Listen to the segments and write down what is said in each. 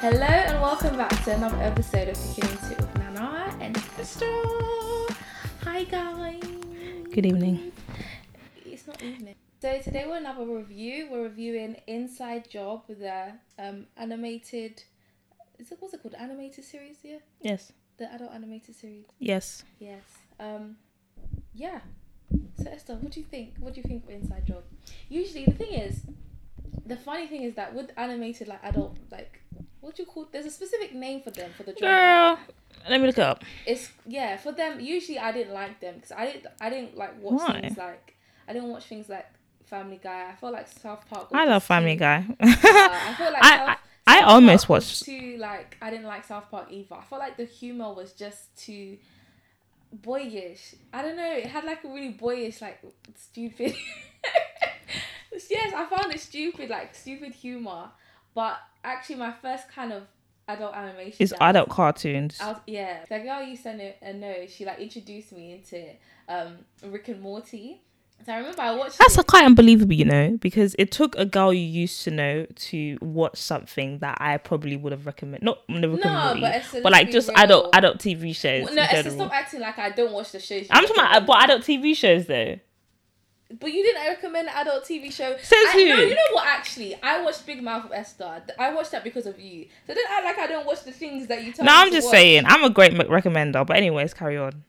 Hello and welcome back to another episode of Kicking Into It with Nana and Esther. Hi guys. Good evening. It's not evening. So today we're another review. We're reviewing Inside Job, the um, animated. Is it what's it called? Animated series, yeah. Yes. The adult animated series. Yes. Yes. Um, yeah. So Esther, what do you think? What do you think of Inside Job? Usually, the thing is, the funny thing is that with animated like adult like what do you call? There's a specific name for them for the genre. Girl, let me look it up. It's yeah for them. Usually, I didn't like them because I didn't. I didn't like watch Why? things like. I didn't watch things like Family Guy. I felt like South Park. was I love Family too- Guy. Uh, I feel like I- South, I- I South almost Park watched- too like I didn't like South Park either. I felt like the humor was just too boyish. I don't know. It had like a really boyish, like stupid. yes, I found it stupid, like stupid humor. But actually, my first kind of adult animation It's was- adult cartoons. Was, yeah, the girl you sent it a know. She like introduced me into um Rick and Morty. So I remember I watched. That's it. quite unbelievable, you know, because it took a girl you used to know to watch something that I probably would have recommended. Not and No, but but like just real. adult adult TV shows. Well, no, general. stop acting like I don't watch the shows. I'm talking about but adult TV shows though. But you didn't recommend adult TV show. Says I, who? No, you know what? Actually, I watched Big Mouth of Esther. I watched that because of you. So don't act like I don't watch the things that you tell No, me I'm to just watch. saying I'm a great recommender. But anyways, carry on.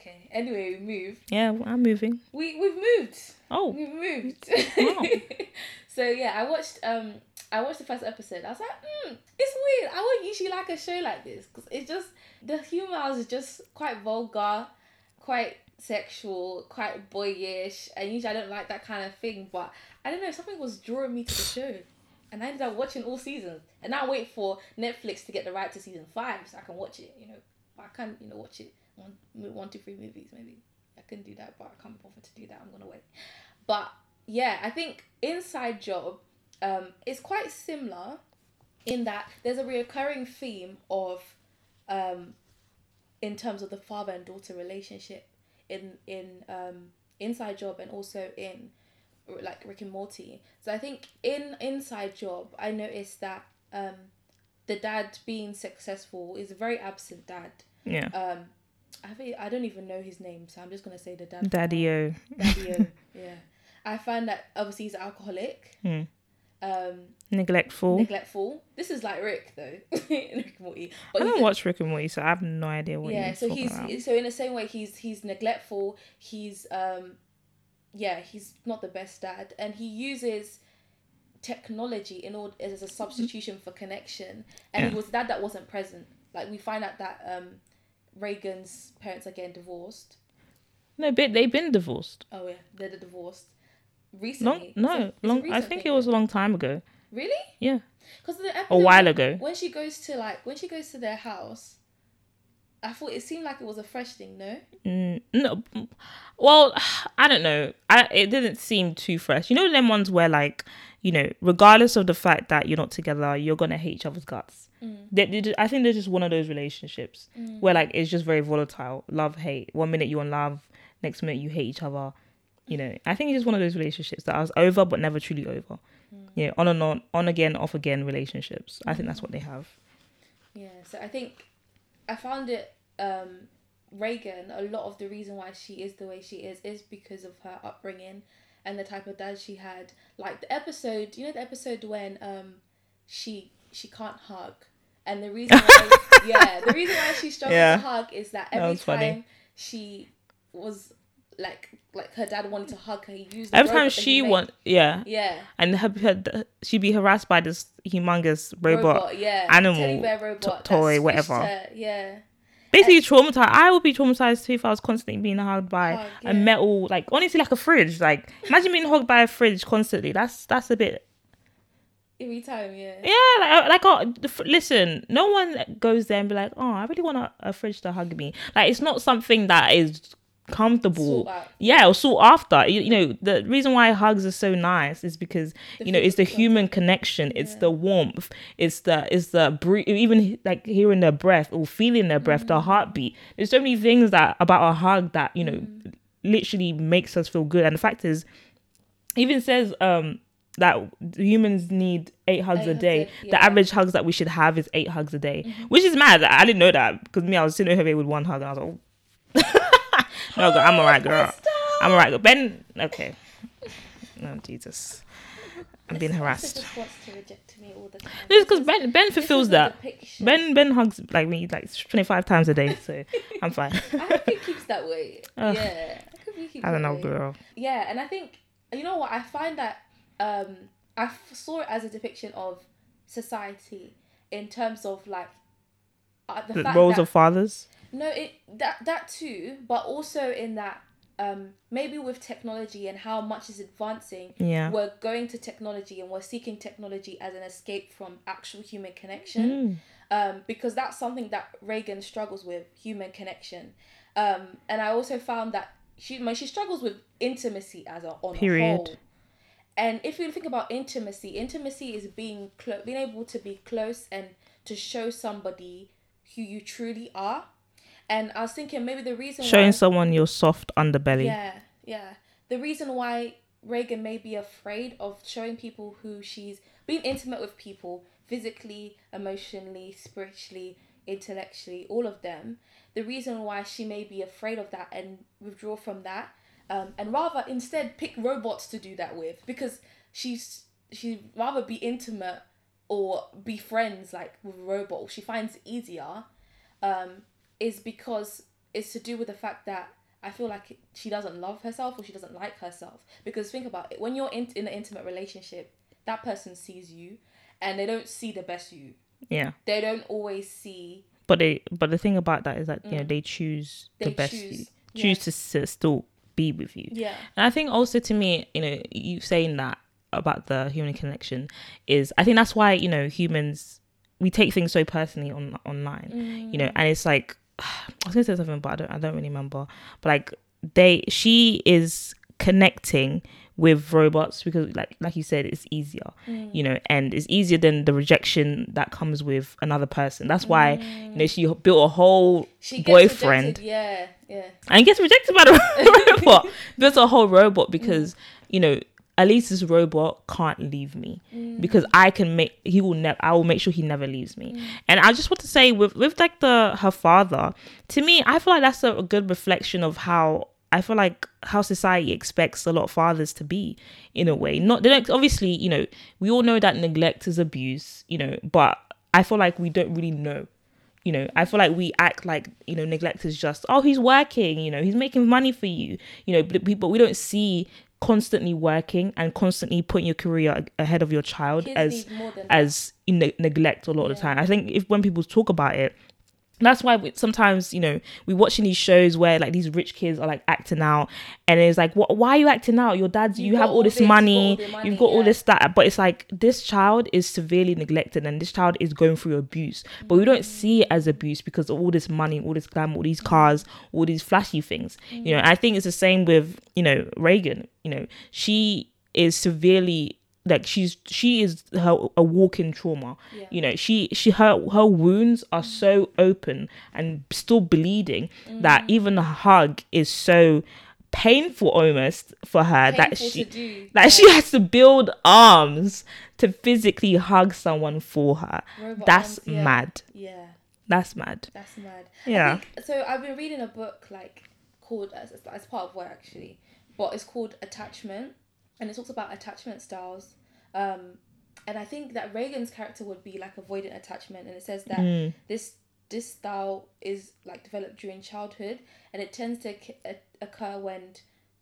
Okay. Anyway, we move. Yeah, well, I'm moving. We we've moved. Oh, We've moved. Wow. so yeah, I watched um I watched the first episode. I was like, hmm, it's weird. I wouldn't usually like a show like this because it's just the humor is just quite vulgar, quite sexual, quite boyish, and usually I don't like that kind of thing. But I don't know, something was drawing me to the show, and I ended up watching all seasons. And I wait for Netflix to get the right to season five so I can watch it. You know, but I can't, you know, watch it one, one, two, three movies maybe. I can do that, but I can't bother to do that. I'm gonna wait. But yeah, I think Inside Job um, is quite similar in that there's a recurring theme of, um, in terms of the father and daughter relationship in in um, Inside Job and also in like Rick and Morty. So I think in Inside Job, I noticed that um, the dad being successful is a very absent dad. yeah. Um, I think I don't even know his name, so I'm just gonna say the dad. Daddy-o. Daddy-o, yeah. I find that obviously he's alcoholic, Hmm. Um, Neglectful. neglectful. This is like Rick though, rick morty. But i don't watch Rick and Morty, so I have no idea what yeah, so he's about. so in the same way he's he's neglectful. He's um, yeah, he's not the best dad, and he uses technology in order as a substitution for connection. And Yeah. it was dad that wasn't present. Like we find out that um, Reagan's parents are getting divorced. No, but they've been divorced. Oh yeah, they're divorced recently. no, It's a- it's a long. I think thing. it was a long time ago. really Yeah, because the a while when- ago. when she goes to like when she goes to their house. I thought it seemed like it was a fresh thing, no? Mm, no, well, I don't know. I it didn't seem too fresh. You know, them ones where like, you know, regardless of the fact that you're not together, you're gonna hate each other's guts. Mm. They, they ju- I think they're just one of those relationships where like it's just very volatile. Love, hate. One minute you're in love, next minute you hate each other. You know, I think it's just one of those relationships that was over but never truly over. Yeah, on and on, on again, off again relationships. I think that's what they have. Yeah, so I think I found it um Reagan a lot of the reason why she is the way she is is because of her upbringing and the type of dad she had. Like the episode, you know the episode when um she she can't hug. And the reason why yeah, the reason why she struggles Yeah. to hug is that That every funny. time she was like like her dad wanted to hug her, he used the Every time robot she want, yeah, Yeah. and her, her, she'd be harassed by this humongous robot. yeah. animal, robot that toy, whatever. her, Yeah. Basically traumatized. I would be traumatized too if I was constantly being hugged by Hug, a yeah. metal, like honestly, like a fridge. Like imagine being hugged by a fridge constantly. That's that's a bit. Every time, yeah. Yeah, like, uh, like oh, listen, no one goes there and be like, oh, I really want a, a fridge to hug me. Like it's not something that is comfortable. Yeah, or sought after. You, you know, the reason why hugs are so nice is because The you know it's the human connection, it's Yeah. the warmth, it's the it's the bre- even like hearing their breath or feeling their breath, Mm. the heartbeat. There's so many things that about a hug that you know Mm. literally makes us feel good. And the fact is, even says um that humans need eight hugs a 800, day. yeah. Mm-hmm. The average hugs that we should have is eight hugs a day, which is mad. I didn't know that because me, I was sitting over here with one hug and I was like, oh. No, girl, I'm alright, girl. I'm alright. girl. Ben, okay. No, Jesus. I'm being harassed. just wants to reject me all the time. No, because Ben Ben fulfills that. Ben Ben hugs like me like twenty five times a day, so I'm fine. I hope he keeps that way. Ugh. yeah. I hope he keeps I don't know, way. girl. Yeah, and I think you know what I find that um I f- saw it as a depiction of society in terms of like uh, the, The roles that, of fathers. No it that that too, but also in that um maybe with technology and how much is advancing, Yeah. we're going to technology and we're seeking technology as an escape from actual human connection Mm. um, because that's something that Reagan struggles with human connection. Um, and I also found that she when she struggles with intimacy as a on Period. a whole. And if you think about intimacy, intimacy is being clo- being able to be close and to show somebody who you truly are. And I was thinking maybe the reason Showing why, someone your soft underbelly. yeah, yeah. The reason why Reagan may be afraid of showing people who she's being intimate with people physically, emotionally, spiritually, intellectually, all of them. The reason why she may be afraid of that and withdraw from that, um, and rather instead pick robots to do that with because she's she'd rather be intimate or be friends like with a robot. She finds it easier um, is because it's to do with the fact that I feel like she doesn't love herself or she doesn't like herself. Because think about it, when you're in, in an intimate relationship, that person sees you and they don't see the best you. Yeah. They don't always see. But they but the thing about that is that you know they choose the Mm. Best choose, you. yeah. Choose to still be with you. Yeah. And I think also to me, you know, you saying that about the human connection is I think that's why, you know, humans we take things so personally on online. You know, and it's like I was gonna say something but I don't I don't really remember. But like they she is connecting with robots because like like you said it's easier mm. you know and it's easier than the rejection that comes with another person that's why you mm. know she built a whole She boyfriend Yeah, yeah. and gets rejected by the robot. Builds a whole robot because mm. you know at least this robot can't leave me mm. because I can make he will never I will make sure he never leaves me. Mm. And I just want to say with with like the her father to me I feel like that's a, a good reflection of how I feel like how society expects a lot of fathers to be in a way. Not they don't obviously you know we all know that neglect is abuse you know but I feel like we don't really know you know i feel like we act like you know neglect is just oh he's working you know he's making money for you you know but, but we don't see constantly working and constantly putting your career ahead of your child Kids as need more than as in ne- neglect a lot of the time. I think if when people talk about it that's why we, sometimes you know we watching these shows where like these rich kids are like acting out. And it's like what why are you acting out? Your dad's you You've all all this this, money all money, you've got all this that but it's like this child is severely neglected and this child is going through abuse. But we don't see it as abuse because of all this money all this glamour all these cars all these flashy things. You know mm. i think it's the same with you know reagan. You know she is severely like she's she is her a walking trauma Yeah. you know she she her her wounds are mm. so open and still bleeding that mm. even a hug is so painful almost for her that she that she has to build arms to physically hug someone for her Robot that's arms, yeah. mad Yeah. that's mad That's mad. Yeah. Think, so I've been reading a book like called as, as part of work actually, but it's called Attachment, and it talks about attachment styles. Um, and I think that Reagan's character would be like avoidant attachment, and it says that Mm. this this style is like developed during childhood, and it tends to occur when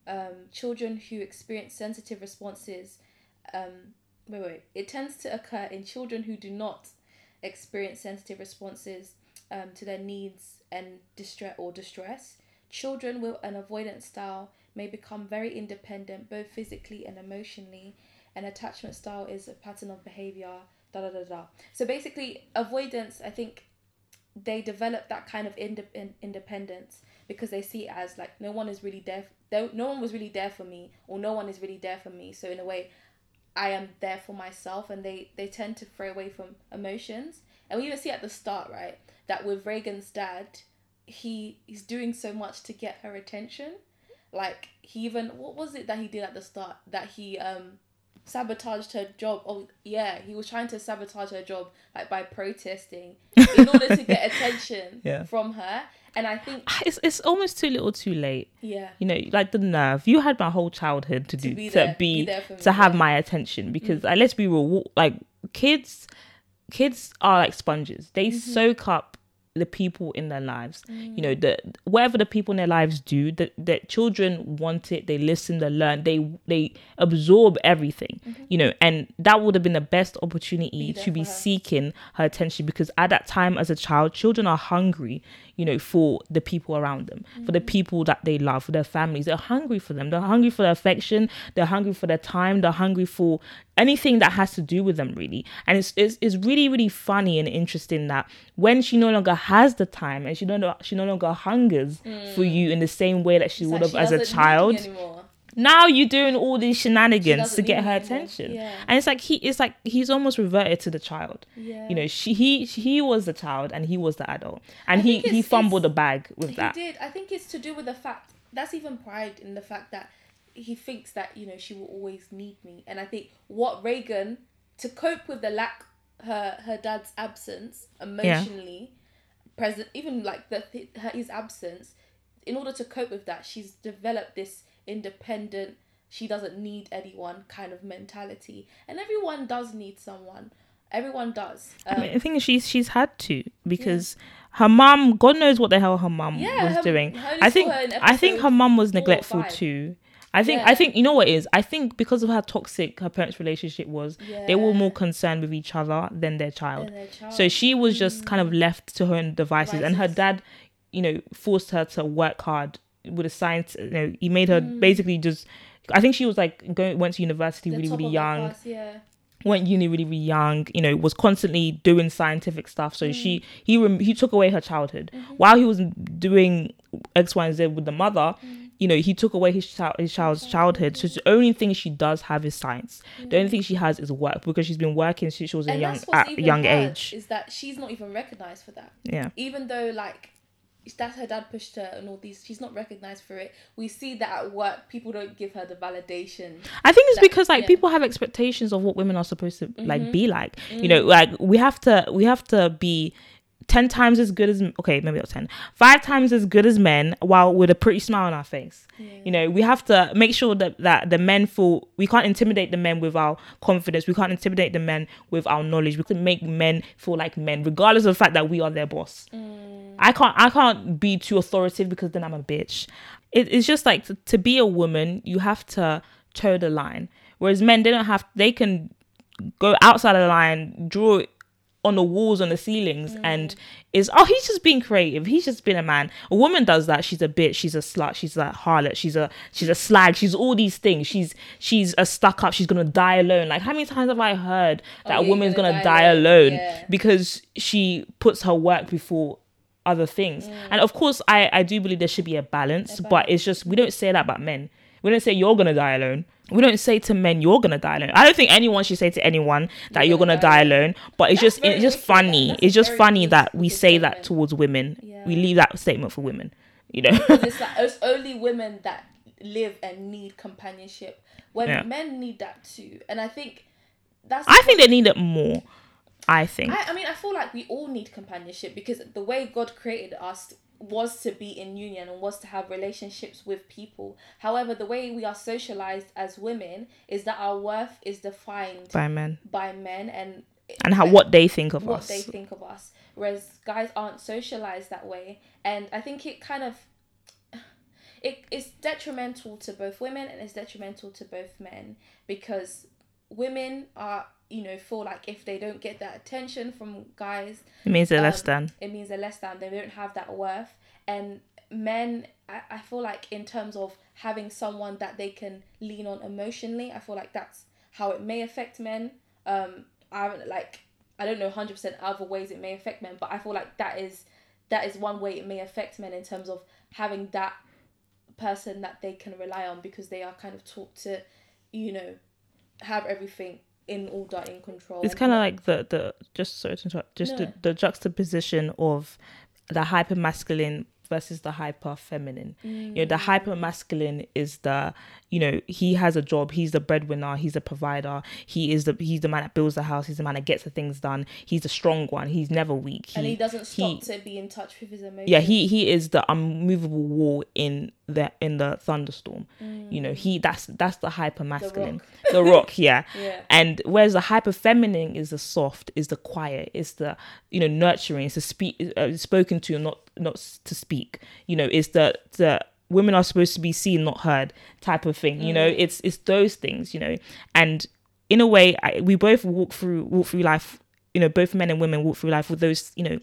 um, children who experience sensitive responses. Um, wait, wait. It tends to occur in children who do not experience sensitive responses um, to their needs and distress or distress. Children with an avoidant style may become very independent, both physically and emotionally. An attachment style is a pattern of behavior. Da da da da. So basically, avoidance. I think they develop that kind of inde- in- independence because they see it as like no one is really there. F- no one was really there for me, or no one is really there for me. So in a way, I am there for myself, and they they tend to fray away from emotions. And we even see at the start, right, that with Reagan's dad, he he's doing so much to get her attention. Like he even what was it that he did at the start that he um sabotaged her job. Oh yeah, he was trying to sabotage her job like by protesting in order to get attention Yeah. from her. And I think It's it's almost too little, too late. yeah, You know, like the nerve. You had my whole childhood to do be to there- be, be me, to have yeah. My attention because like, let's be real. Like kids, kids are like sponges. They Mm-hmm. soak up the people in their lives. You know, Mm. the whatever the people in their lives do, that that children want it. They listen. They learn. They they absorb everything. You know, and that would have been the best opportunity Mm-hmm. to be her. seeking her attention because at that time as a child children are hungry you know for the people around them for Mm-hmm. the people that they love for their families they're hungry for them they're hungry for their affection they're hungry for their time they're hungry for anything that has to do with them really and it's it's, it's really really funny and interesting that when she no longer has the time and she no longer she no longer hungers for you in the same way that she Mm. it's would like have as a doesn't need me child anymore. Now you're doing all these shenanigans to get her attention Yeah. and it's like he it's like he's almost reverted to the child Yeah. you know she he he was the child and he was the adult and he he fumbled the it's- bag with He that He did. I think it's to do with the fact that's even pride in the fact that he thinks that you know she will always need me, and I think what Reagan to cope with the lack her her dad's absence emotionally, present even like the her, his absence, in order to cope with that, she's developed this independent. She doesn't need anyone kind of mentality, and everyone does need someone. Everyone does. Um, I, mean, I think she's she's had to because her mom, god knows what the hell her mom Yeah, was her- doing I think i think her mum was neglectful too I think Yeah. I think you know what it is. I think because of how toxic her parents' relationship was, they were more concerned with each other than their child. their child. So she was just kind of left to her own devices, and her dad, you know, forced her to work hard with a science. You know, he made her basically just. I think she was like going went to university The really really young, class, yeah. went uni really really young. You know, was constantly doing scientific stuff. So she Mm. he rem- he took away her childhood Mm-hmm. while he was doing X Y and Z with the mother. Mm. You know, he took away his child his child's childhood. So the only thing she does have is science. The only thing she has is work because she's been working since she was a Mm. And young at young age. Is that she's not even recognized for that. Yeah. Even though like that's her dad pushed her and all these she's not recognized for it. We see that at work people don't give her the validation. I think it's that- because like yeah. people have expectations of what women are supposed to Mm-hmm. like be like. Mm. You know, like we have to we have to be ten times as good as okay, maybe not ten, five times as good as men while with a pretty smile on our face. You know, we have to make sure that that the men feel we can't intimidate the men with our confidence. We can't intimidate the men with our knowledge. We can make men feel like men, regardless of the fact that we are their boss. Mm. I can't I can't be too authoritative because then I'm a bitch. It, it's just like to, to be a woman, you have to toe the line. Whereas men, they don't have. They can go outside of the line, draw on the walls, on the ceilings, mm. and is oh he's just being creative. He's just been a man. A woman does that. She's a bitch. She's a slut. She's a harlot. She's a she's a slag. She's all these things. She's she's a stuck up. She's gonna die alone. Like how many times have I heard that yeah, a woman's gonna gonna, die die, alone. Yeah. because she puts her work before other things. Mm. And of course, I I do believe there should be a balance, but it's just we don't say that about men. We don't say you're gonna die alone. We don't say to men you're gonna die alone. I don't think anyone should say to anyone that you're, gonna, die, alone. But it's That's just it's just funny. That's it's just funny that we say say that towards women. Yeah. We leave that statement for women. You know. it's like it's only women that live and need companionship. When Yeah. men need that too. And I think that's I think they need it more. I think. I, I mean, I feel like we all need companionship because the way God created us was to be in union and was to have relationships with people. However, the way we are socialized as women is that our worth is defined by men by men and and how what they think of what us. they think of us. Whereas guys aren't socialized that way, and I think it kind of it is detrimental to both women and it's detrimental to both men because women are you know feel like if they don't get that attention from guys It means they're less um, than. it means they're less than they don't have that worth and men I, I feel like in terms of having someone that they can lean on emotionally i feel like that's how it may affect men um i haven't like i don't know 100% other ways it may affect men but i feel like that is that is one way it may affect men in terms of having that person that they can rely on because they are kind of taught to you know have everything in order in control It's kind of like the the just sorry to interrupt, just No. the, the juxtaposition of the hyper masculine versus the hyper feminine. You Mm. know, the hyper masculine is the, you know, he has a job, he's the breadwinner, he's a provider, he is the he's the man that builds the house, he's the man that gets the things done, he's the strong one, he's never weak. and he doesn't he- stop to be in touch with his emotions. yeah he he is the unmovable wall in the in the thunderstorm. You know he that's that's the hyper masculine the rock, yeah. Yeah. and whereas the hyper feminine is the soft is the quiet is the you know nurturing it's the speak uh, spoken to not not to speak. You know it's the the women are supposed to be seen not heard type of thing. You know it's it's those things you know. And in a way I, we both walk through walk through life you know both men and women walk through life with those you know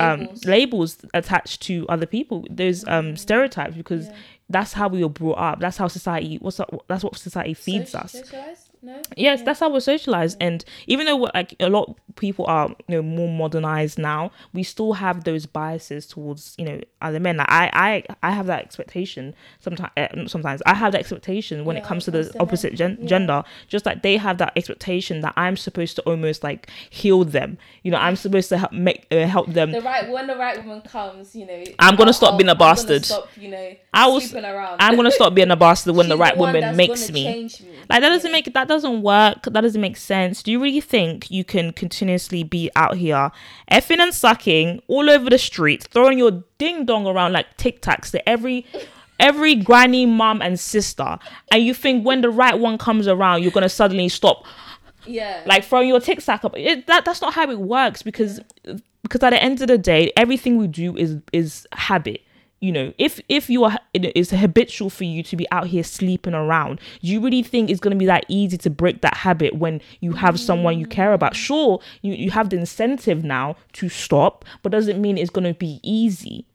um, Labels. labels attached to other people those um stereotypes because Yeah. that's how we were brought up that's how society what's up that's what society feeds Soci- us? No. yes that's how we're socialized and even though like a lot of people are you know more modernized now we still have those biases towards you know other men like i i i have that expectation sometimes uh, sometimes i have that expectation when it Yeah, comes to it the comes to men. opposite gen- Yeah. gender just like they have that expectation that i'm supposed to almost like heal them you know i'm supposed to help make uh, help them The right when the right woman comes, you know. I'm gonna stop being a bastard. Stop, you know. I around. i'm gonna stop being a bastard when the right woman makes me me. Like that doesn't Yeah. make that doesn't work. That doesn't make sense. Do you really think you can continuously be out here effing and sucking all over the street, throwing your ding dong around like tic tacs to every every granny, mum, and sister, and you think when the right one comes around, you're gonna suddenly stop Yeah. like throwing your tic tac up? It, that that's not how it works because because at the end of the day, everything we do is is habit you know if if you are it is habitual for you to be out here sleeping around do you really think it's going to be that easy to break that habit when you have someone you care about sure you, you have the incentive now to stop but doesn't mean it's going to be easy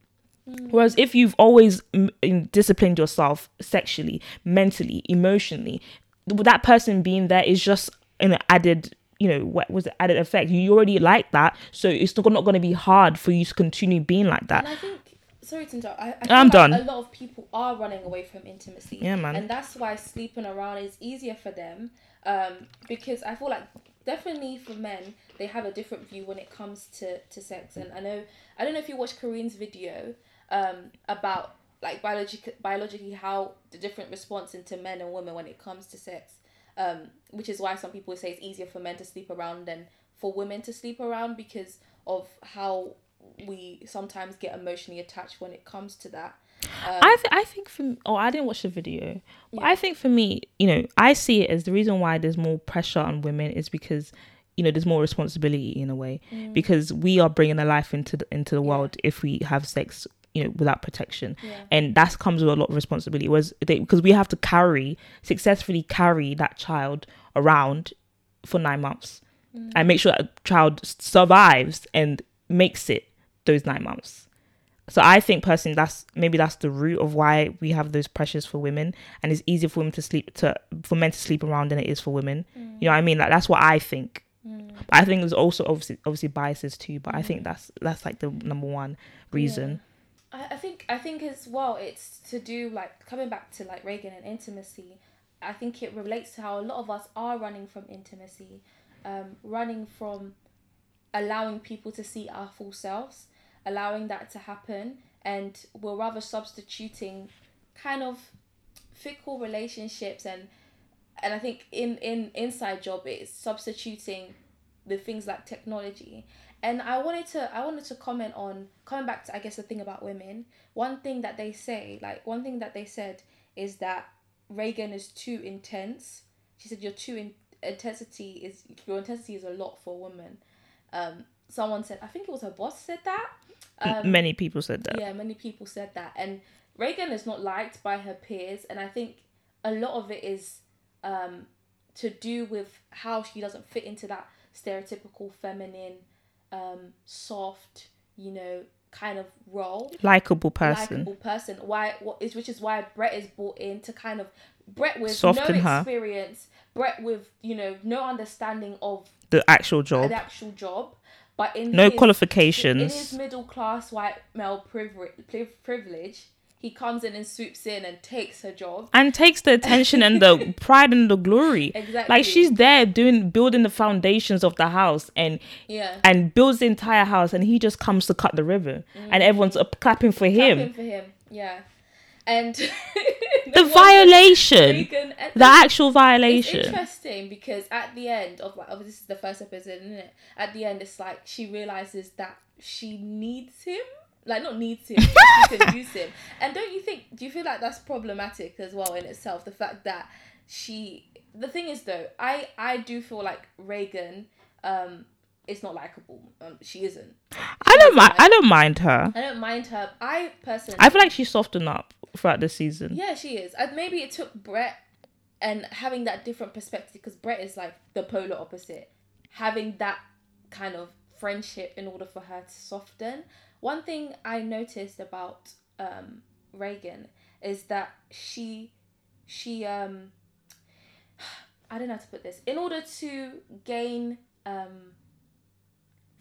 Whereas if you've always mm, in- disciplined yourself sexually, mentally, emotionally, th- that person being there is just an added, you know, what was it added effect? You already like that, so it's not not going to be hard for you to continue being like that. And I think, sorry to interrupt. I, I I'm like done. A lot of people are running away from intimacy. Yeah, man. And that's why sleeping around is easier for them. Um, because I feel like definitely for men, they have a different view when it comes to, to sex. And I know, I don't know if you watched Kareen's video um, about like biologic, biologically how the different response into men and women when it comes to sex. Um, which is why some people say it's easier for men to sleep around than for women to sleep around because of how we sometimes get emotionally attached when it comes to that. Um, I th- I think for oh I didn't watch the video. But Yeah. I think for me, you know, I see it as the reason why there's more pressure on women is because you know there's more responsibility in a way because we are bringing a life into the, into the Yeah. world if we have sex you know without protection Yeah. and that comes with a lot of responsibility was because we have to carry successfully carry that child around for nine months and make sure that child survives and makes it those nine months so I think personally that's maybe that's the root of why we have those pressures for women and it's easier for women to sleep to for men to sleep around than it is for women. Mm. You know what I mean? Like that's what I think. Mm. But I think there's also obviously obviously biases too, but I think mm. that's that's like the number one reason. I, I think I think as well it's to do like coming back to like Reagan and intimacy. I think it relates to how a lot of us are running from intimacy, um, running from allowing people to see our full selves, allowing that to happen, and we're rather substituting kind of fickle relationships and and I think in in inside job it's substituting the things like technology. And I wanted to I wanted to comment on coming back to I guess the thing about women one thing that they say like one thing that they said is that Reagan is too intense. She said your too in- intensity is your intensity is a lot for a woman. Um someone said I think it was her boss said that um, Many people said that. yeah, many people said that. And Reagan is not liked by her peers. And I think a lot of it is um, to do with how she doesn't fit into that stereotypical feminine, um, soft, you know, kind of role. Likeable person. Likeable person. Why? What is which is why Brett is brought in to kind of Brett with Soften no her. experience, Brett with you know no understanding of The actual job. The actual job, but in No his- qualifications. in his middle class white male privilege, privilege, he comes in and swoops in and takes her job. and takes the attention and the pride and the glory. Exactly. Like she's there doing building the foundations of the house and Yeah. and builds the entire house and he just comes to cut the ribbon mm. and everyone's clapping for him. Clapping for him. Yeah. And The violation. And The actual It's violation. interesting because at the end of like, oh, this is the first episode, isn't it? At the end, it's like she realizes that she needs him. Like not needs him, she can use him. And don't you think? Do you feel like that's problematic as well in itself? The fact that she. The thing is though, I I do feel like Reagan, um, is not likable. Um, she isn't. I don't mind I don't mind her. I don't mind her. I personally. I feel like she's softened up throughout the season. Yeah, she is. And maybe it took Brett and having that different perspective because Brett is like the polar opposite. Having that kind of friendship in order for her to soften. One thing I noticed about um, Reagan is that she she um I don't know how to put this. In order to gain um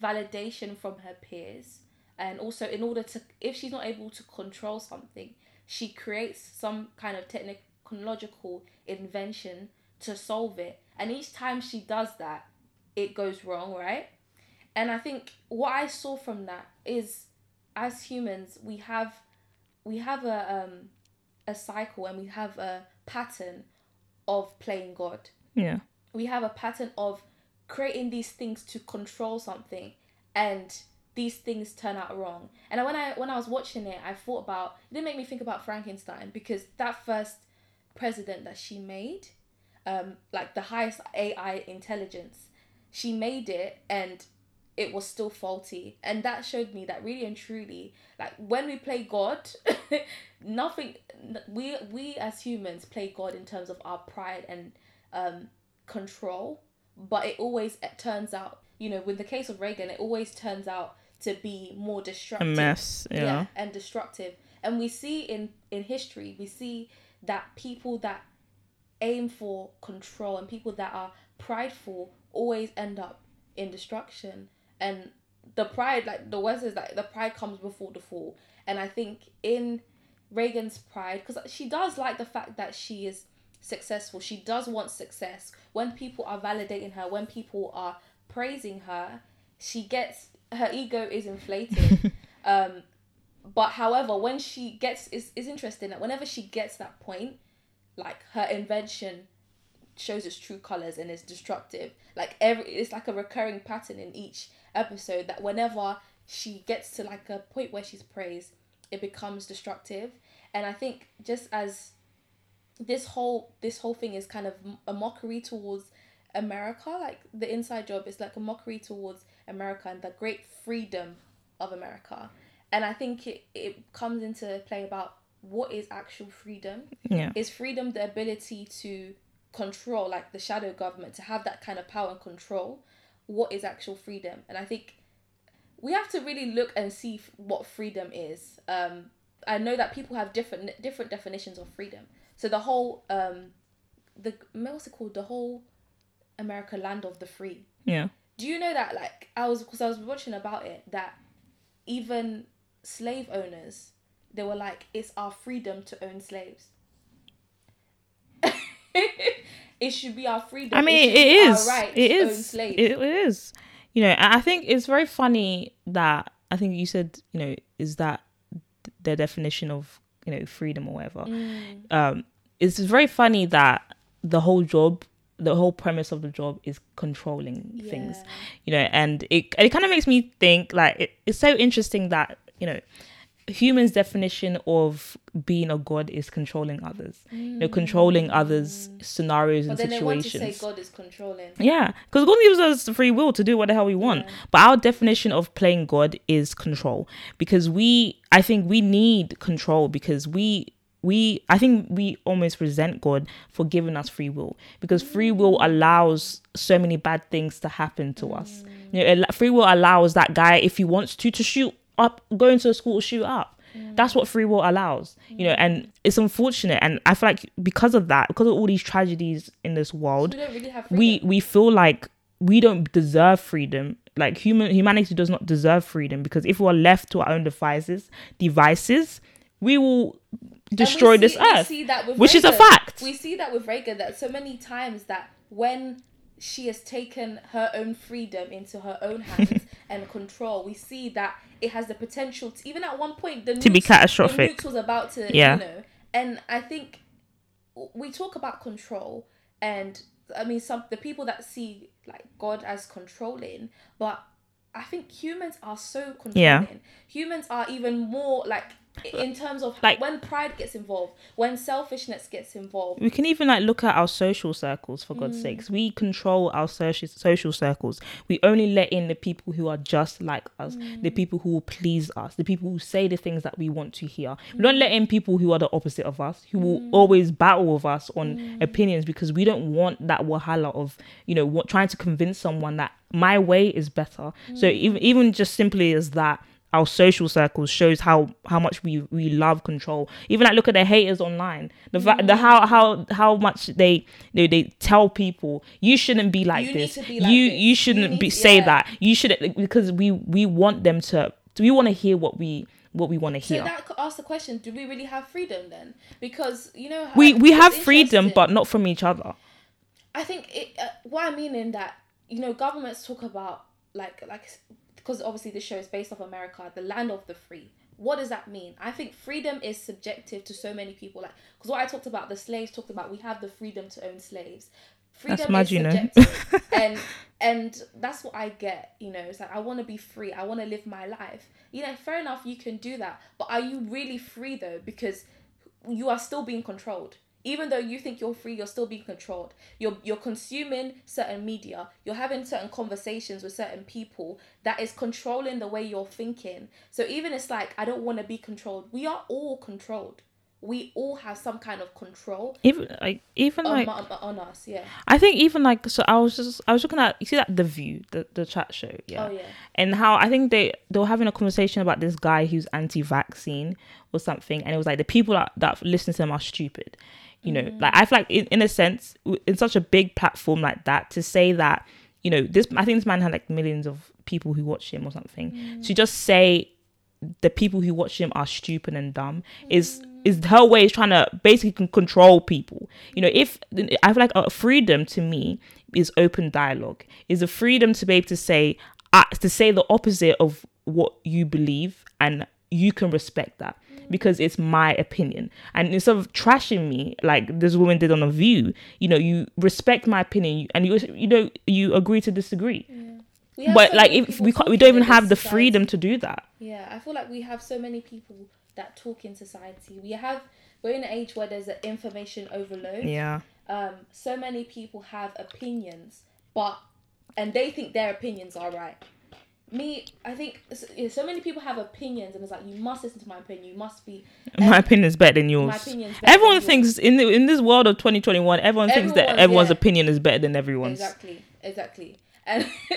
validation from her peers and also in order to if she's not able to control something she creates some kind of technological invention to solve it. And each time she does that it goes wrong right? And i think what i saw from that is as humans we have we have a um a cycle and we have a pattern of playing god. Yeah. we have a pattern of creating these things to control something and these things turn out wrong. And when i when i was watching it i thought about it didn't make me think about frankenstein because that first president that she made um like the highest ai intelligence she made it and it was still faulty. And that showed me that really and truly like when we play god nothing we we as humans play god in terms of our pride and um control but it always it turns out you know with the case of reagan it always turns out to be more A destructive. mess. Yeah. and destructive. And we see in in history we see that people that aim for control and people that are prideful always end up in destruction. And the pride like the worst is like the pride comes before the fall. And i think in reagan's pride because she does like the fact that she is successful. She does want success. When people are validating her when people are praising her she gets her ego is inflated. Um but however when she gets is is interesting that whenever she gets that point like her invention shows its true colors and is destructive. Like every it's like a recurring pattern in each episode that whenever she gets to like a point where she's praised it becomes destructive. And i think just as this whole this whole thing is kind of a mockery towards america like the inside job is like a mockery towards america and the great freedom of america. And i think it, it comes into play about what is actual freedom. Yeah. is freedom the ability to control like the shadow government to have that kind of power and control what is actual freedom? And i think we have to really look and see f- what freedom is. Um i know that people have different different definitions of freedom. So the whole um the what's it called the whole america land of the free. Yeah. Do you know that like i was because i was watching about it that even slave owners they were like it's our freedom to own slaves it should be our freedom I mean, it be is. our right It to own is. slaves It, it is. You know, I think it's very funny that I think you said, you know, is that their definition of you know freedom or whatever. Mm. Um, it's very funny that the whole job, the whole premise of the job is controlling things. You know, and it it kind of makes me think like it, it's so interesting that you know humans definition of being a god is controlling others you know mm. controlling others scenarios but and then they want to situations say god is controlling yeah, because God gives us the free will to do what the hell we want. But our definition of playing God is control. Because we, I think we need control because we, we, I think we almost resent God for giving us free will. Because free will allows so many bad things to happen to us. You know, free will allows that guy, if he wants to, to shoot up, go into a school, shoot up. That's what free will allows, you know, and it's unfortunate. And I feel like because of that, because of all these tragedies in this world, we really we we feel like we don't deserve freedom like human humanity does not deserve freedom because if we are left to our own devices devices we will destroy this see- we earth, see that with which is a fact. We see that with Reagan that so many times that when she has taken her own freedom into her own hands and control, we see that it has the potential to even at one point the To be nukes- catastrophic. The nukes was about to, Yeah. you know, and I think we talk about control and I mean some the people that see like God as controlling, but I think humans are so controlling. Yeah. Humans are even more like in terms of Like- when pride gets involved, when selfishness gets involved. we can even like look at our social circles for god's mm. sakes. We control our social social circles. We only let in the people who are just like us the mm. people who will please us the people who say the things that we want to hear. We don't mm. let in people who are the opposite of us who will always battle with us on opinions because we don't want that wahala of you know what trying to convince someone that my way is better. So even even just simply as that our social circles shows how how much we we love control even like look at the haters online the fact the how how how much they they, they tell people you shouldn't be like You this be like you this. you shouldn't You be say yeah. that you should because we we want them to we want to hear what we what we want to So hear that could ask the question: Do we really have freedom then? Because you know how we we have freedom but not from each other I think it. Uh, what I mean in that, you know, governments talk about like like because obviously this show is based off America, the land of the free. What does that mean? I think freedom is subjective to so many people. Like because what I talked about, the slaves talked about, we have the freedom to own slaves. Freedom mad, is you know. subjective, and and that's what I get. You know, it's like I want to be free. I want to live my life. You know, fair enough, you can do that, but are you really free though? Because you are still being controlled. Even though you think you're free, you're still being controlled. You're you're consuming certain media. You're having certain conversations with certain people that is controlling the way you're thinking. So even it's like I don't want to be controlled. We are all controlled. We all have some kind of control even like even on, like on, on us. Yeah. I think even like so I was just I was looking at you see that the view the the chat show yeah Oh yeah. and how I think they they were having a conversation about this guy who's anti-vaccine or something, and it was like the people that that listen to him are stupid. You know, like mm. I feel like in, in a sense, in such a big platform like that, to say that you know this, I think this man had like millions of people who watch him or something. Mm. To just say the people who watch him are stupid and dumb is mm. is her way is trying to basically con- control people. You know if i feel like a freedom to me is open dialogue is a freedom to be able to say uh, to say the opposite of what you believe and you can respect that because it's my opinion and instead of trashing me like this woman did on a view you know you respect my opinion and you you know you agree to disagree have but so like if we can't, we don't even have the society. freedom to do that Yeah, I feel like we have so many people that talk in society. We have we're in an age where there's an information overload. yeah Um, so many people have opinions, but and they think their opinions are right. Me, I think so, so many people have opinions, and it's like you must listen to my opinion. You must be. my opinion is better than yours My opinion's better everyone than thinks in the, in this world of 2021 everyone thinks that Everyone's- everyone's yeah. opinion is better than everyone's Exactly, exactly, and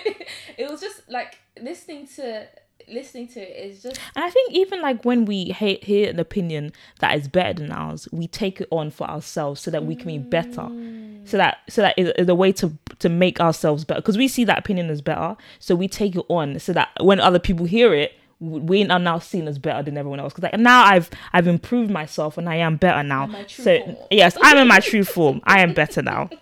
it was just like listening to listening to it is just And I think even like when we he- hear an opinion that is better than ours, we take it on for ourselves so that we can be better. Mm. So that so that is, is a way to to make ourselves better because we see that opinion as better, so we take it on so that when other people hear it, we are now seen as better than everyone else. Because like now I've I've improved myself and I am better now. In my true So form. yes, I'm in my true form. I am better now.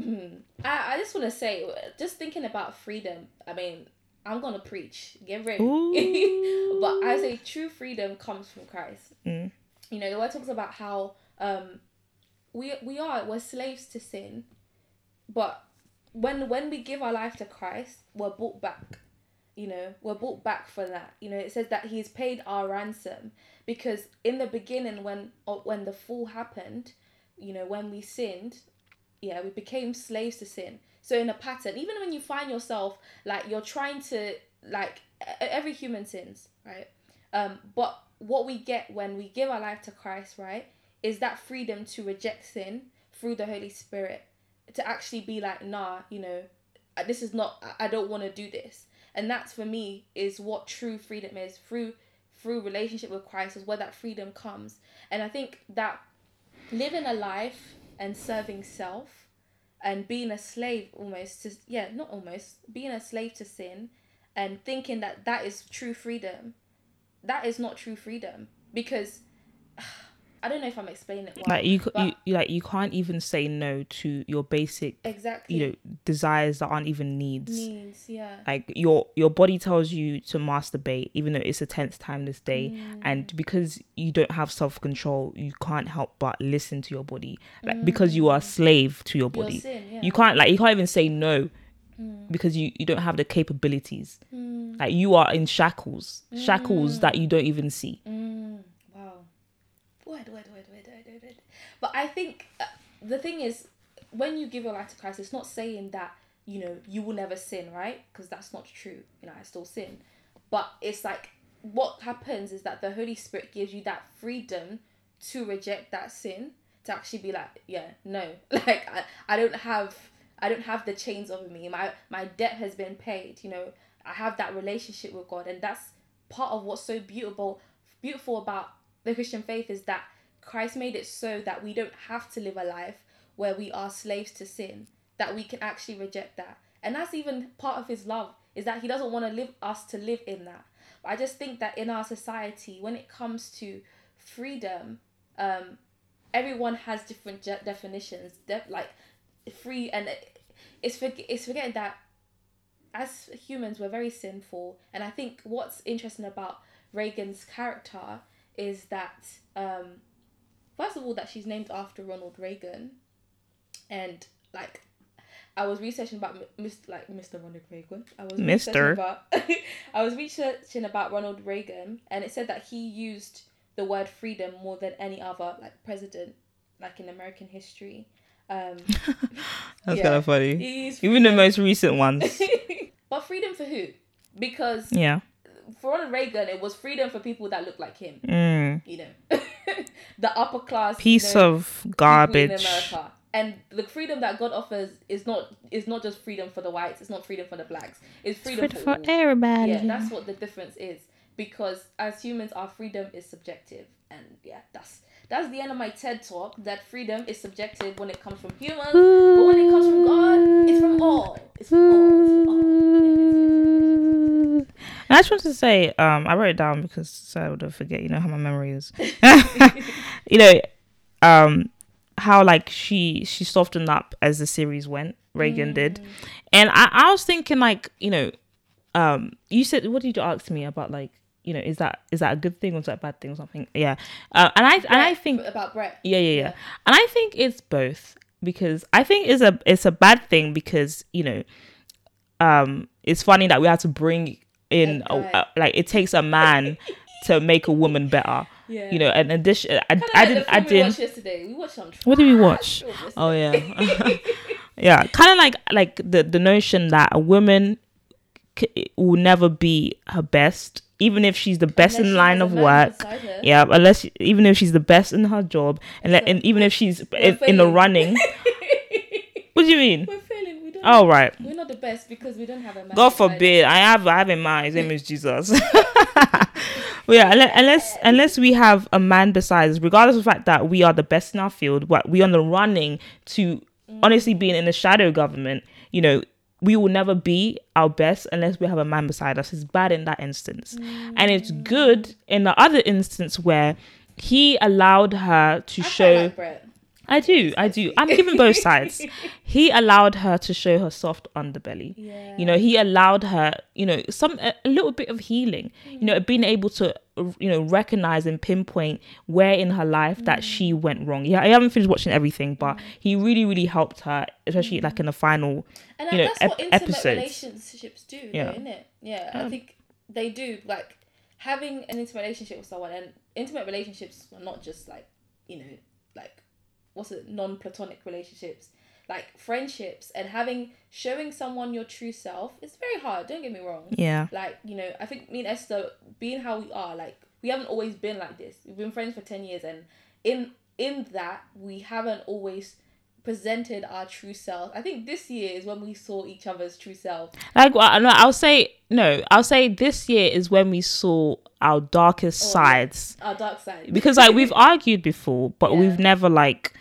Mm. I, I just want to say, just thinking about freedom. I mean, I'm gonna preach. Get ready. But I say true freedom comes from Christ. Mm. You know, the word talks about how um, we we are we're slaves to sin, but when when we give our life to Christ, we're bought back. You know, we're bought back for that. You know, it says that He's paid our ransom because in the beginning, when uh, when the fall happened, you know, when we sinned, yeah, we became slaves to sin. So in a pattern, even when you find yourself like you're trying to like every human sins, right? Um, but what we get when we give our life to Christ, right, is that freedom to reject sin through the Holy Spirit, to actually be like, nah, you know, uh, this is not. I don't want to do this, and that's for me is what true freedom is through through relationship with Christ is where that freedom comes, and I think that living a life and serving self and being a slave almost to yeah not almost being a slave to sin and thinking that that is true freedom. That is not true freedom because I don't know if I'm explaining it well. like you, you, you like you can't even say no to your basic exactly you know desires that aren't even needs needs, yeah. like your your body tells you to masturbate even though it's the 10th time this day Mm. and because you don't have self-control you can't help but listen to your body like because you are a slave to your Mm. Your body sin, yeah. you can't like you can't even say no Mm. because you you don't have the capabilities like you are in shackles shackles that you don't even see Mm. Word, word, word, word, word, word, word. But I think uh, the thing is, when you give your life to Christ, it's not saying that, you know, you will never sin, right? Because that's not true. You know, I still sin. But it's like, what happens is that the Holy Spirit gives you that freedom to reject that sin, to actually be like, yeah, no. Like, I, I don't have. I don't have the chains over me. My my debt has been paid. You know, I have that relationship with God, and that's part of what's so beautiful beautiful about the Christian faith is that Christ made it so that we don't have to live a life where we are slaves to sin, that we can actually reject that. And that's even part of his love, is that he doesn't want to live us to live in that. But I just think that in our society, when it comes to freedom, um, everyone has different je- definitions. De- like free, and it's for- it's forgetting that as humans we're very sinful and i think what's interesting about reagan's character is that um first of all that she's named after ronald reagan. And like i was researching about Mr. like mr ronald reagan. I was Mr.. about i was researching about ronald reagan and it said that he used the word freedom more than any other like president like in american history. Um that's Yeah. kind of funny even the most recent ones. But freedom for who? Because yeah Ronald Reagan, it was freedom for people that looked like him. mm. You know, the upper class piece you know, of people in garbage America. And the freedom that God offers is not is not just freedom for the whites. It's not freedom for the blacks. It's freedom Good for, for everybody Yeah, that's what the difference is. Because as humans, our freedom is subjective, and yeah, that's that's the end of my TED talk. That freedom is subjective when it comes from humans, but when it comes from God, it's from all. It's from all. It's from all. Yeah, yes, yes, yes, yes. I just wanted to say, um, I wrote it down because so I would forget. You know how my memory is. you know, um, how like she she softened up as the series went. Reagan did, and I, I was thinking like you know, um, you said what did you ask me about like you know is that is that a good thing or is that a bad thing or something? Yeah, uh, and I and I think about Brett. yeah, yeah, yeah, Yeah. And I think it's both because I think it's a it's a bad thing because you know, um, it's funny that we have to bring in A a, like it takes a man to make a woman better. Yeah. You know, and addition, I, Kinda I like didn't, I we didn't. watched yesterday. We watched some. What did we watch? Oh yeah, yeah. Kind of like like the the notion that a woman c- will never be her best, even if she's the best Unless in line of work. Yeah, unless even if she's the best in her job, and, let, So- and even if she's in, in the running. what do you mean? We're failing. We don't. Oh right. We're not the best because we don't have a man. God forbid. I have I have in mind. His name is Jesus. Well, yeah, unless, unless we have a man besides, regardless of the fact that we are the best in our field, what we on the running to mm. honestly being in the shadow government, you know, we will never be our best unless we have a man beside us. It's bad in that instance, and it's mm. good in the other instance where he allowed her to I show. like. I do, I do. I'm giving both sides. He allowed her to show her soft underbelly. Yeah. You know, he allowed her, you know, some a, little bit of healing. You know, mm. being able to, you know, recognize and pinpoint where in her life that mm. she went wrong. Yeah, I haven't finished watching everything, but mm. he really, really helped her, especially like in the final. And you know, that's what ep- intimate episodes. relationships do, Yeah. though, isn't it? Yeah, I think they do. Like having an intimate relationship with someone, and intimate relationships are not just like you know, like what's it, non-platonic relationships, like friendships, and having showing someone your true self. It's very hard. Don't get me wrong. Yeah, Like you know, I think me and Esther, being how we are, like we haven't always been like this. We've been friends for ten years, and in in that we haven't always presented our true self. I think this year is when we saw each other's true self. like well, no, I'll say no. I'll say this year is when we saw our darkest Oh, sides Our dark side. because like we've argued before, but Yeah. we've never like,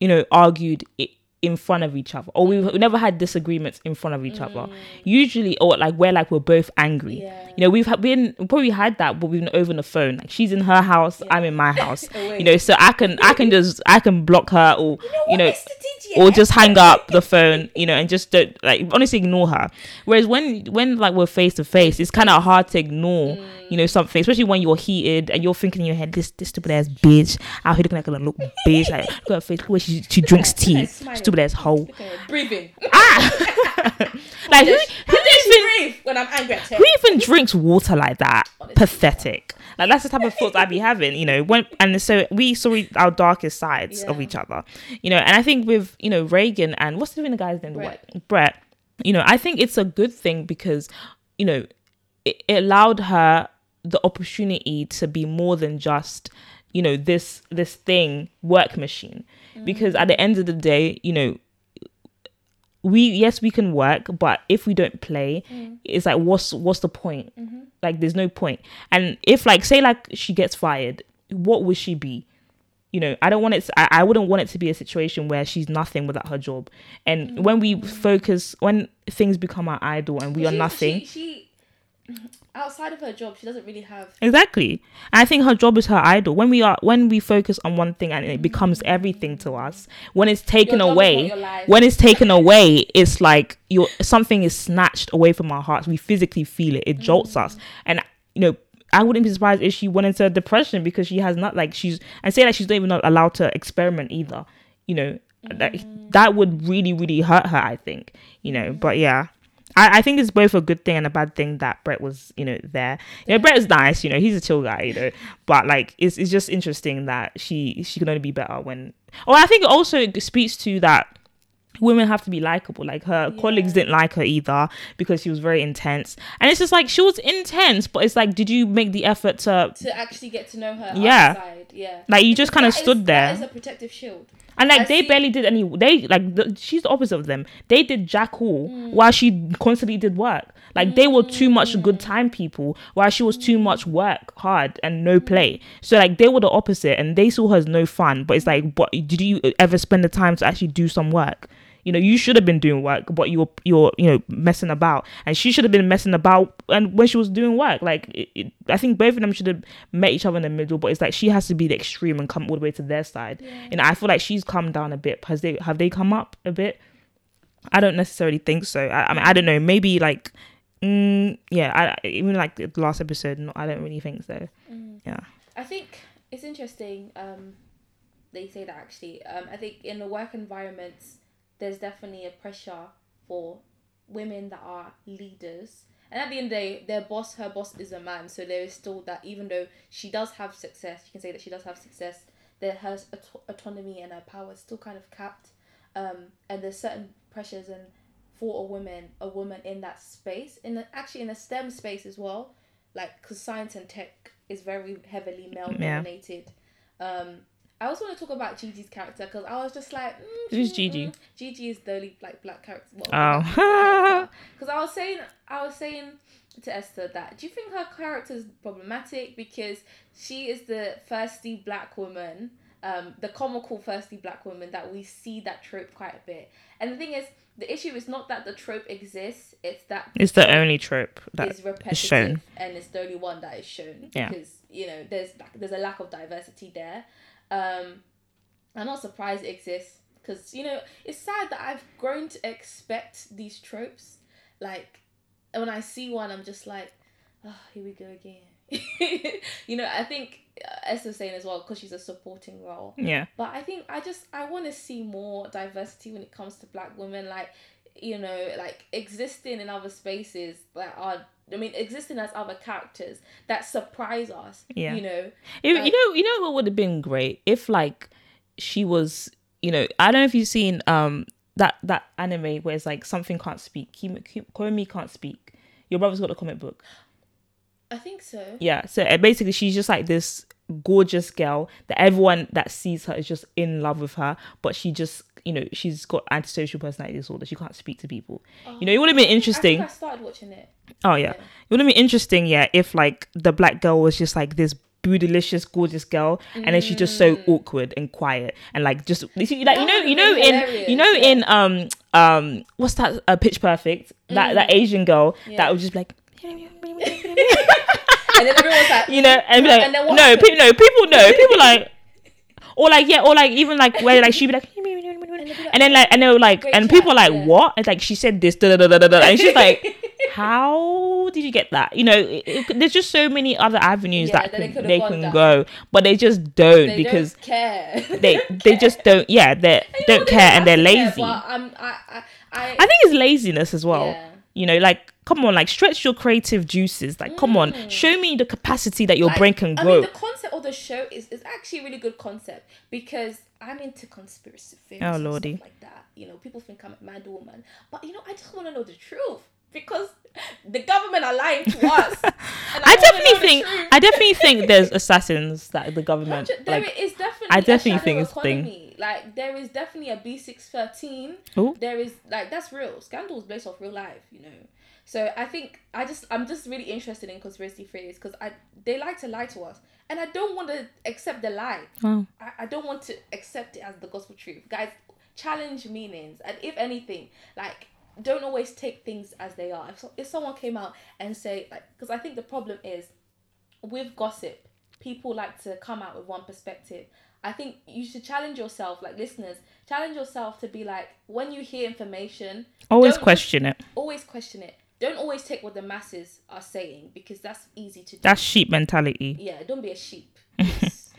you know, argued i- in front of each other or we've never had disagreements in front of each Mm. other usually or like where like we're both angry Yeah. you know we've been we probably had that but we've been over the phone like she's in her house i'm in my house you know so i can i can just i can block her or you know, Mr. DJ? or just hang up the phone, you know, and just don't like honestly ignore her. Whereas when when like we're face to face, it's kind of hard to ignore, you know, something, especially when you're heated and you're thinking in your head, this this stupid ass bitch out here looking like a little bitch, like look at her face, where she she drinks tea. Stupid ass hoe. Look at her breathing. Ah! Like who, who even breathe when I'm angry at who even drinks water like that? Pathetic. Like that's the type of thoughts I'd be having, you know. When and so we saw our darkest sides of each other, you know. And I think with you know Reagan and what's the other guy's name? Brett. Brett. You know, I think it's a good thing because you know it, it allowed her the opportunity to be more than just you know this this thing work machine. Mm. Because at the end of the day you know we yes we can work but if we don't play mm. it's like what's what's the point? Mm-hmm. Like there's no point. And if like say like she gets fired what would she be? You know i don't want it to, I, I wouldn't want it to be a situation where she's nothing without her job. And mm. when we focus when things become our idol and we are nothing She, she outside of her job, she doesn't really have. Exactly. And I think her job is her idol. When we are when we focus on one thing and it becomes everything to us, when it's taken Your job is away, not your life. when it's taken away, it's like your something is snatched away from our hearts. We physically feel it. It jolts us. Mm. And you know, I wouldn't be surprised if she went into depression because she has not like she's and say that she's not even not allowed to experiment either. You know, that mm. that would really, really hurt her, I think. You know, but yeah. I, I think it's both a good thing and a bad thing that Brett was, you know, there. You know, Brett is nice, you know, he's a chill guy, you know. But like it's it's just interesting that she she can only be better when Oh, I think also it also speaks to that women have to be likable. Like her colleagues didn't like her either because she was very intense. And it's just like she was intense, but it's like, did you make the effort to to actually get to know her Yeah. other side. Yeah. like you just kind of That is- stood there? That is a protective shield. And like I they see- barely did any. They like the, she's the opposite of them. They did jack all Mm. while she constantly did work. Like they were too much good time people, while she was too much work hard and no play. So like they were the opposite, and they saw her as no fun. But it's like, but did you ever spend the time to actually do some work? You know, you should have been doing work, but you're you're you know messing about, and she should have been messing about. And when she was doing work, like it, it, I think both of them should have met each other in the middle. But it's like she has to be the extreme and come all the way to their side. And I feel like she's come down a bit. Has they have they come up a bit? I don't necessarily think so. I, I mean, I don't know. Maybe like, mm, yeah. I even like the last episode. No, I don't really think so. Yeah. I think it's interesting. Um, they say that actually. Um, I think in the work environments, there's definitely a pressure for women that are leaders. And at the end of the day, their boss, her boss is a man. So there is still that, even though she does have success, you can say that she does have success, that her auto- autonomy and her power is still kind of capped. Um, and there's certain pressures and for a woman, a woman in that space, in the, actually in the STEM space as well, like because science and tech is very heavily male Yeah. dominated. Um, I also want to talk about Gigi's character because I was just like, mm, Who's mm, Gigi? mm. Gigi is the only like black character. Oh. because I was saying, I was saying to Esther that do you think her character is problematic because she is the thirsty black woman, um, the comical thirsty black woman that we see that trope quite a bit. And the thing is, the issue is not that the trope exists; it's that It's the only trope that is repetitive shown. and it's the only one that is shown Yeah. because you know there's there's a lack of diversity there. Um, I'm not surprised it exists because you know it's sad that I've grown to expect these tropes. Like when I see one, I'm just like, oh, here we go again. you know, I think uh, Esther's saying as well because she's a supporting role. yeah. But I think I just I want to see more diversity when it comes to black women, like you know, like existing in other spaces that are. I mean, existing as other characters that surprise us. Yeah. You know. Like- you know, you know what would have been great if like she was, you know, I don't know if you've seen um that that anime where it's like something can't speak, Komi can't speak. Your brother's got a comic book. I think so. Yeah, so uh, basically she's just like this gorgeous girl that everyone that sees her is just in love with her, but she just you know she's got antisocial personality disorder. She can't speak to people. You know, it would have been I think interesting. I started watching it. Oh yeah. It would have been interesting, yeah, if like the black girl was just like this bootylicious, gorgeous girl, and then she's just so awkward and quiet and like just like you know you know in you know yeah. in um um what's that uh, Pitch Perfect that that Asian girl Yeah. that was just like. And then everyone's like, you know, and be like, And then what no, pe- no, people know, people like, or like, yeah, or like even like where like she'd be like, and then like, and they were like, and people are like, what? It's like she said this, da da da da da, and she's like, how did you get that? You know, it, it- there's just so many other avenues Yeah, that can, they can down. go, but they just don't they because don't care. they they just don't, yeah, they And you know, don't care and they're care, lazy. I'm, I, I, I, I think it's laziness as well. Yeah. You know, like come on, like stretch your creative juices. Like come on, show me the capacity that your Mm. Like, brain can grow. I mean, the concept of the show is, is actually a really good concept because I'm into conspiracy theories Oh, and lordy. stuff like that. You know, people think I'm a mad woman, but you know, I just want to know the truth because the government are lying to us. and I definitely think. I definitely think there's assassins that the government There like is definitely. I definitely think it's thing. Like there is definitely a B six thirteen. There is like that's real. Scandals based off real life, you know. So I think I just I'm just really interested in conspiracy theories because I they like to lie to us, and I don't want to accept the lie. Wow. I, I don't want to accept it as the gospel truth, guys. Challenge meanings, and if anything, like don't always take things as they are. If, so, if someone came out and say like, because I think the problem is with gossip, people like to come out with one perspective. I think you should challenge yourself, like listeners, challenge yourself to be like, when you hear information, always question it. always question it. Don't always take what the masses are saying because that's easy to do. That's sheep mentality. yeah, don't be a sheep.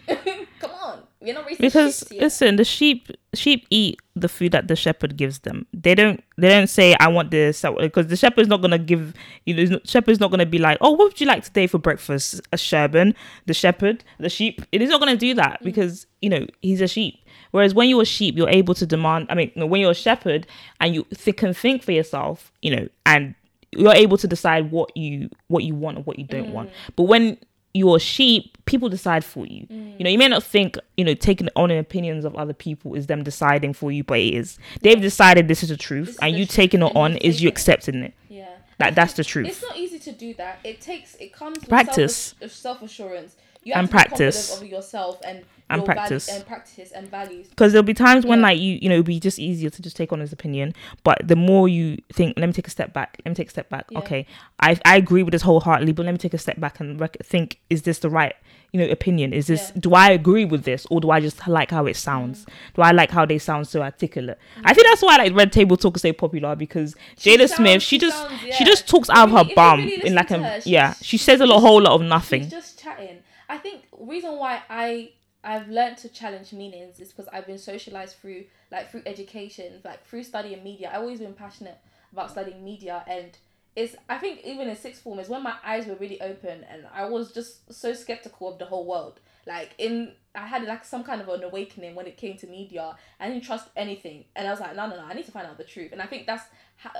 Come on, we're not racist. Because listen, the sheep sheep eat the food that the shepherd gives them. They don't they don't say I want this because the shepherd's not gonna give you know the shepherd's not gonna be like oh what would you like today for breakfast a sherbin the shepherd the sheep it is not gonna do that Mm. because you know he's a sheep. Whereas when you're a sheep, you're able to demand. I mean, when you're a shepherd and you th- can think for yourself, you know, and you're able to decide what you what you want and what you don't want. Mm. But when you're a sheep, people decide for you. You know, you may not think, you know, taking on the opinions of other people is them deciding for you, but it is. They've decided this is the truth, is and the you truth, taking it on is you take it. accepting it. yeah. That that's the truth. It's not easy to do that. It takes it comes with Practice. Of self assurance. You have And practice. of yourself and And practice. and practice and values. because there'll be times when like you you know it'll be just easier to just take on his opinion but the more you think let me take a step back let me take a step back Yeah. okay i i agree with this wholeheartedly but let me take a step back and rec- think is this the right you know opinion is this Yeah. do i agree with this or do i just like how it sounds Mm. do i like how they sound so articulate i think that's why like red table talk is so popular because She jada sounds- smith she she just sounds- she just talks out of her bum really in like a her, yeah she says a lo- just- whole lot of She's nothing just chatting. I think reason why I I've learned to challenge meanings is because I've been socialized through like through education, like through studying media. I've always been passionate about studying media and it's I think even in sixth form is when my eyes were really open and I was just so skeptical of the whole world. Like in I had like some kind of an awakening when it came to media. I didn't trust anything and I was like, no no no, I need to find out the truth. And I think that's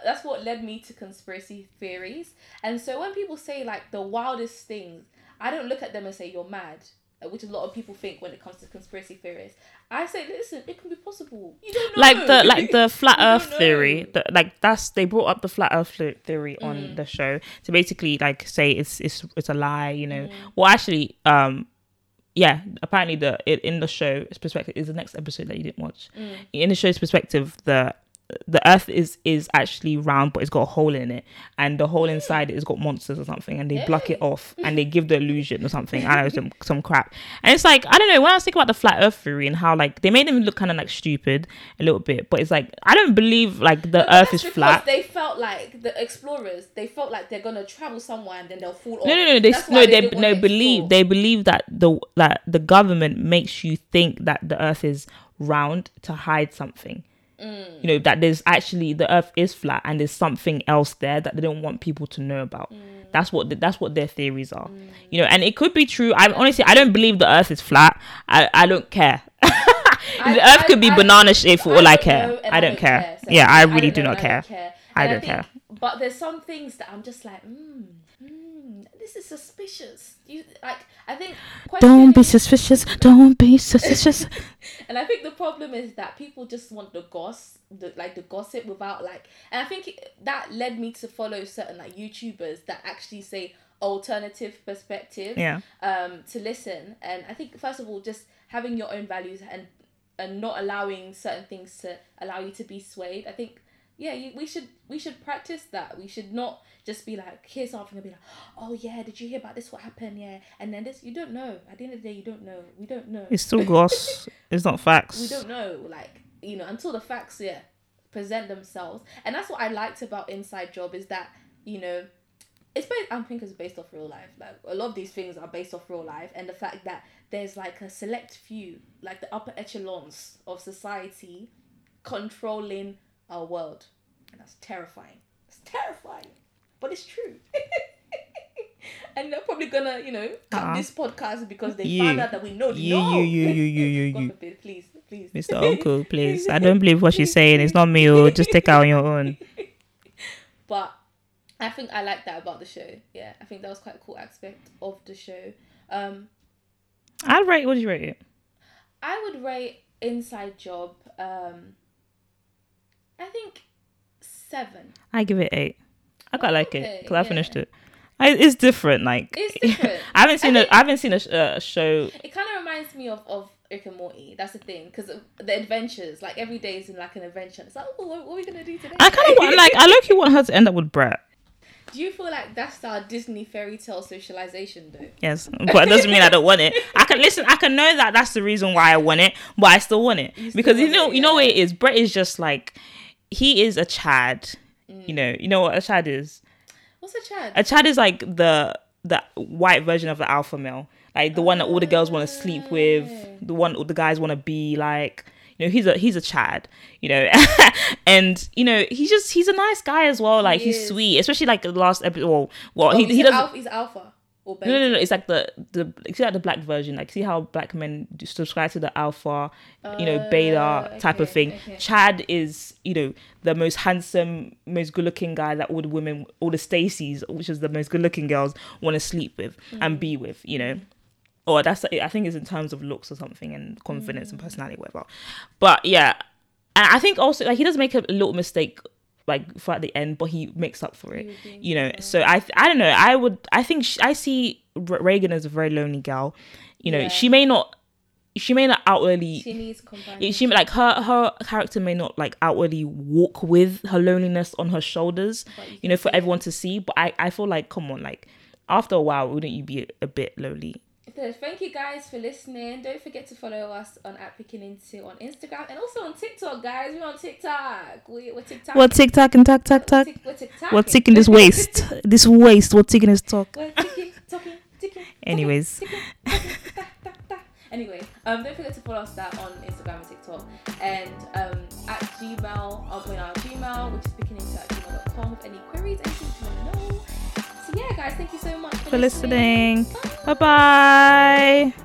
that's what led me to conspiracy theories. And so when people say like the wildest things, I don't look at them and say you're mad, uh, which a lot of people think when it comes to conspiracy theories. I say, listen, it can be possible. You don't know. like the like the flat earth theory the, like that's they brought up the flat earth theory on Mm. the show to basically like say it's it's it's a lie you Mm. know well actually um yeah apparently the it, in the show perspective is the next episode that you didn't watch Mm. in the show's perspective the the earth is is actually round but it's got a hole in it and the hole inside it has got monsters or something and they block it off and they give the illusion or something i don't know some some crap and it's like i don't know when i was thinking about the flat earth theory and how like they made them look kind of like stupid a little bit but it's like i don't believe like the But earth is flat They felt like the explorers. They felt like they're gonna travel somewhere and then they'll fall off. no, no, no. They That's no, why they no believe they believe that the that the government makes you think that the Earth is round to hide something. Mm. You know that there's actually the Earth is flat and there's something else there that they don't want people to know about. Mm. That's what the, that's what their theories are. You know, and it could be true. I honestly I don't believe the Earth is flat. I I don't care. the Earth I- could be I- banana shaped for all I don't care. know I don't care. so Yeah, I don't really do not care. care. I don't care. But there's some things that I'm just like, hmm, hmm, this is suspicious. You like, I think. Don't be suspicious. Don't be suspicious. And I think the problem is that people just want the goss, the like the gossip without like. And I think it, that led me to follow certain like YouTubers that actually say, alternative perspective Yeah. um, to listen. And I think first of all, just having your own values and and not allowing certain things to allow you to be swayed. I think yeah, you, we should we should practice that. We should not just be like hear something and be like, oh yeah, did you hear about this? What happened? Yeah, and then this you don't know. At the end of the day, you don't know. We don't know. It's still goss. it's not facts. we don't know. Like you know, until the facts yeah present themselves, and that's what I liked about Inside Job is that you know it's based I think it's based off real life. Like a lot of these things are based off real life and the fact that there's like a select few, like the upper echelons of society controlling our world. And that's terrifying. It's terrifying. But it's true. and they're probably gonna, you know, cut Uh-uh. this podcast because they You. found out that we know You, no. you, you, you, you, you, you. forbid, please, please. Mr. Uncle, please. I don't believe what she's saying. It's not me. Oh, just take out on your own. But I think I like that about the show. Yeah, I think that was quite a cool aspect of the show. Um, I'd rate. What do you rate it? I would rate Inside Job. Um, I think seven. I give it eight. I quite like it Okay, because I yeah. finished it. I, it's different. Like It's different. I haven't seen I a I haven't seen a, sh- a show. It kind of reminds me of, of Rick and Morty. That's the thing, because the adventures, like every day is in like an adventure. It's like, oh, what, what are we gonna do today? I kind of want like I look. You want her to end up with Brett. Do you feel like that's our Disney fairy tale socialization though? Yes, but it doesn't mean I don't want it. I can listen. I can know that that's the reason why I want it, but I still want it You still because you know, it, you know what it is. Brett is just like he is a Chad. Mm. You know, you know what a Chad is. What's a Chad? A Chad is like the the white version of the alpha male, like the one that all the girls want to sleep with, the one all the guys want to be like. You know, he's a he's a Chad. You know, and you know he's just he's a nice guy as well. Like He he's is. sweet, especially like the last episode. Well, well oh, he he doesn't. alpha, he's alpha or. No, no, no. It's like the the see like the black version. Like see how black men subscribe to the alpha, you know, beta Uh, type of thing. okay. Chad is you know the most handsome, most good looking guy that all the women, all the Stacys, which is the most good looking girls, want to sleep with and be with. You know. Or that's I think it's in terms of looks or something and confidence and personality, whatever. But yeah, and I think also like he does make a little mistake like for at the end, but he makes up for it. You know, so I I don't know. I would I think sh I see R- Reagan as a very lonely gal. You know, Yeah. she may not she may not outwardly She needs companion. she like her her character may not like outwardly walk with her loneliness on her shoulders you you know for everyone to see but i i feel like come on like after a while wouldn't you be a, a bit lonely So thank you guys for listening. Don't forget to follow us on at Picking Into on Instagram and also on TikTok, guys. We're on TikTok. We, we're TikTok. what tick tock and tack tack tack We're TikTok. what ticking this waist this waist what ticking this talk We're ticking, talking, ticking. Anyways. ticking, ticking. Anyway, um, don't forget to follow us that on Instagram and TikTok and um, at Gmail. I'll put in our Gmail, which is picking into at gmail.com with any queries, anything you want to know. Guys, thank you so much for, for listening. Bye. bye. Bye